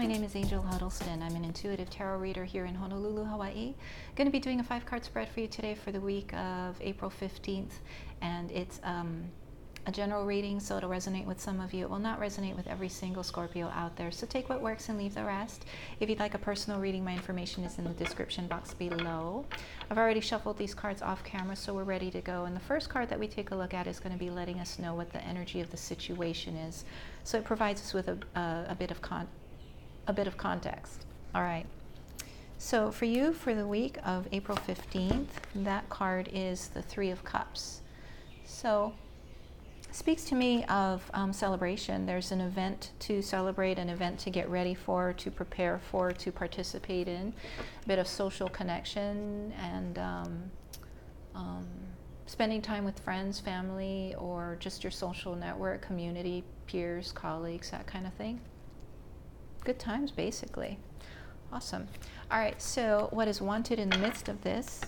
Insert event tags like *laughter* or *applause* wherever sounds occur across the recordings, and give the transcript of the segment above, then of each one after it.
my name is Angel Huddleston. I'm an intuitive tarot reader here in Honolulu, Hawaii. Going to be doing a five card spread for you today for the week of April 15th, and it's um, a general reading, so it'll resonate with some of you. It will not resonate with every single Scorpio out there, so take what works and leave the rest. If you'd like a personal reading, my information is in the description box below. I've already shuffled these cards off camera, so we're ready to go. And the first card that we take a look at is going to be letting us know what the energy of the situation is. So it provides us with a, a, a bit of con- a bit of context. All right. So for you, for the week of April 15th, that card is the Three of Cups. So speaks to me of um, celebration. There's an event to celebrate, an event to get ready for, to prepare for, to participate in, a bit of social connection and um, um, spending time with friends, family, or just your social network, community, peers, colleagues, that kind of thing. Good times, basically. Awesome. All right, so what is wanted in the midst of this?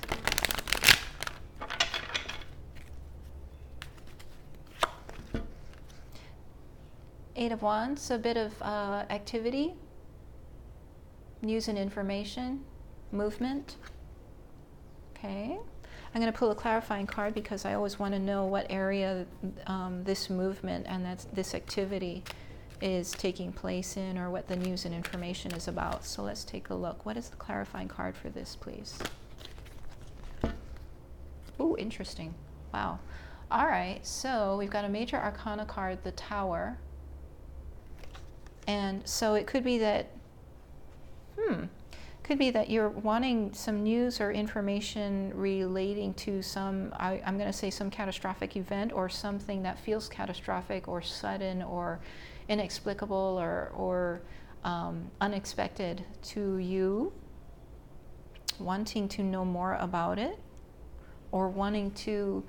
Eight of Wands, a bit of uh, activity, news and information, movement. Okay. I'm going to pull a clarifying card because I always want to know what area um, this movement and that's, this activity is taking place in or what the news and information is about. So let's take a look. What is the clarifying card for this, please? Oh, interesting. Wow. All right, so we've got a major arcana card, the Tower. And so it could be that, hmm, could be that you're wanting some news or information relating to some, I, am going to say some catastrophic event or something that feels catastrophic or sudden or inexplicable or, or um, unexpected to you, wanting to know more about it or wanting to.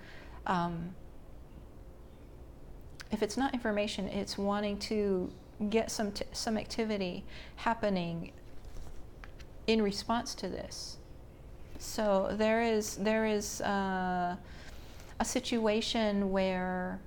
Um, if it's not information, it's wanting to get some t- some activity happening in response to this. So there is there is uh, a situation where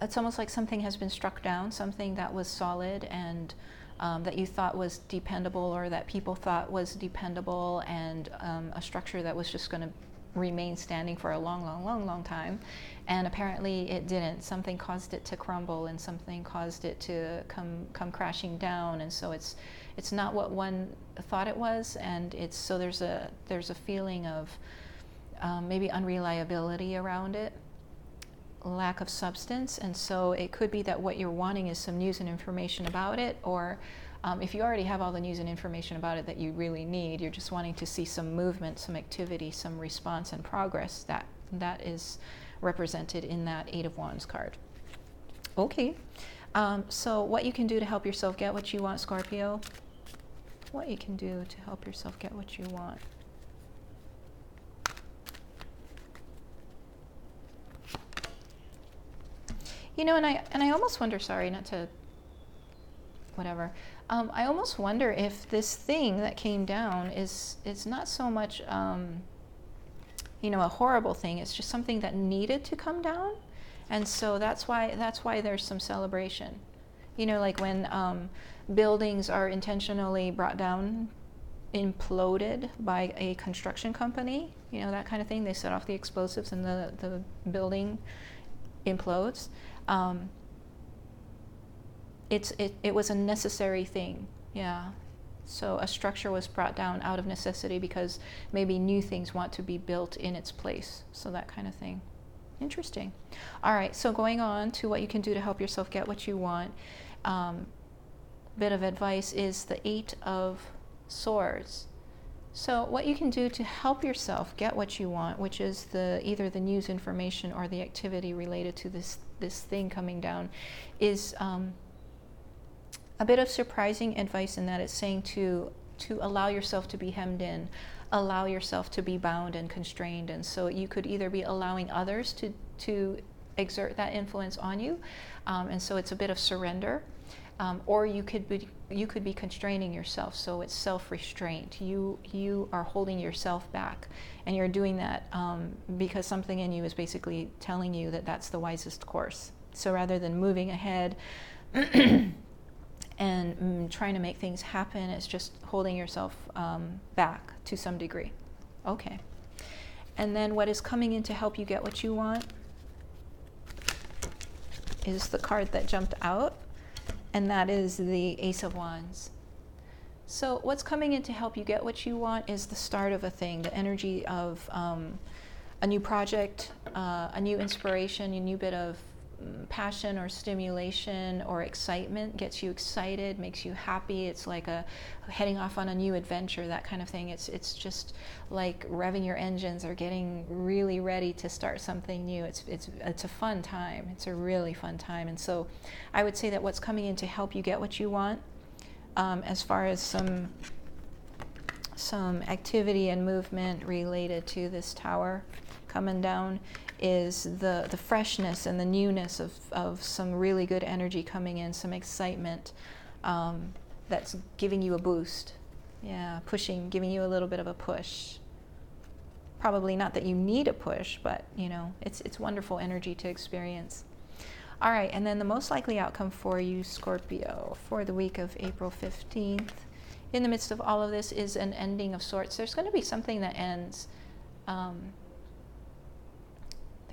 it's almost like something has been struck down, something that was solid and um, that you thought was dependable or that people thought was dependable, and um, a structure that was just going to remain standing for a long, long, long, long time. And apparently it didn't. Something caused it to crumble and something caused it to come, come crashing down. And so it's, it's not what one thought it was. And it's, so there's a, there's a feeling of um, maybe unreliability around it, lack of substance. And so it could be that what you're wanting is some news and information about it or um, if you already have all the news and information about it that you really need, you're just wanting to see some movement, some activity, some response and progress, that, that is represented in that Eight of Wands card. Okay, um, so what you can do to help yourself get what you want, Scorpio? What you can do to help yourself get what you want. You know, and I and I almost wonder. Sorry, not to whatever. Um, I almost wonder if this thing that came down is is not so much, um, you know, a horrible thing. It's just something that needed to come down, and so that's why that's why there's some celebration. You know, like when um, buildings are intentionally brought down, imploded by a construction company. You know that kind of thing. They set off the explosives, and the the building implodes. Um, it's, it, it was a necessary thing. Yeah. So a structure was brought down out of necessity because maybe new things want to be built in its place. So that kind of thing. Interesting. All right. So going on to what you can do to help yourself get what you want. Um, bit of advice is the Eight of Swords. So what you can do to help yourself get what you want, which is the either the news information or the activity related to this this thing coming down, is um, a bit of surprising advice in that it's saying to to allow yourself to be hemmed in, allow yourself to be bound and constrained. And so you could either be allowing others to to exert that influence on you, um, and so it's a bit of surrender. Um, or you could be you could be constraining yourself, so it's self-restraint. You you are holding yourself back, and you're doing that um, because something in you is basically telling you that that's the wisest course. So rather than moving ahead *clears throat* and mm, trying to make things happen. It's just holding yourself um, back to some degree. Okay. And then what is coming in to help you get what you want is the card that jumped out, and that is the Ace of Wands. So, what's coming in to help you get what you want is the start of a thing, the energy of um, a new project, uh, a new inspiration, a new bit of passion or stimulation or excitement gets you excited, makes you happy. It's like a heading off on a new adventure, that kind of thing. It's it's just like revving your engines or getting really ready to start something new. It's it's it's a fun time. It's a really fun time. And so, I would say that what's coming in to help you get what you want um, as far as some some activity and movement related to this tower coming down is the, the freshness and the newness of, of some really good energy coming in, some excitement um, that's giving you a boost. Yeah, pushing, giving you a little bit of a push. Probably not that you need a push, but you know, it's, it's wonderful energy to experience. All right, and then the most likely outcome for you, Scorpio, for the week of April 15th, in the midst of all of this, is an ending of sorts. There's going to be something that ends. Um,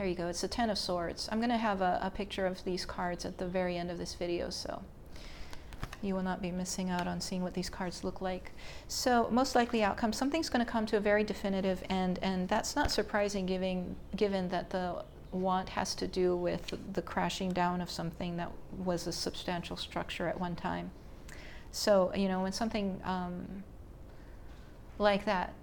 there you go, it's the Ten of Swords. I'm going to have a, a picture of these cards at the very end of this video, so you will not be missing out on seeing what these cards look like. So most likely outcome, something's going to come to a very definitive end, and that's not surprising given, given that the want has to do with the crashing down of something that was a substantial structure at one time. So, you know, when something um, like that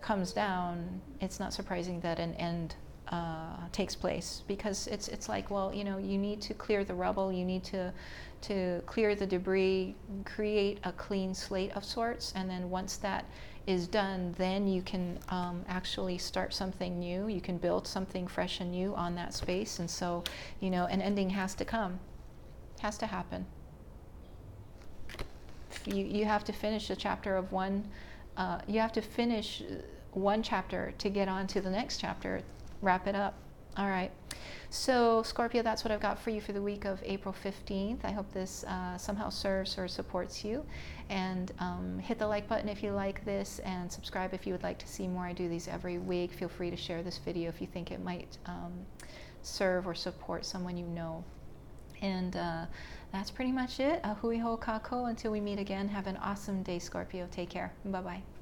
comes down, it's not surprising that an end uh, takes place because it's it's like well you know you need to clear the rubble you need to to clear the debris create a clean slate of sorts and then once that is done, then you can um, actually start something new. You can build something fresh and new on that space. And so, you know, an ending has to come, has to happen. You, you have to finish a chapter of one, uh, you have to finish one chapter to get on to the next chapter, wrap it up. All right. So, Scorpio, that's what I've got for you for the week of April 15th. I hope this uh, somehow serves or supports you. And um, hit the like button if you like this, and subscribe if you would like to see more. I do these every week. Feel free to share this video if you think it might um, serve or support someone you know. And uh, that's pretty much it. A hui hou kakou. Until we meet again, have an awesome day, Scorpio. Take care. Bye bye.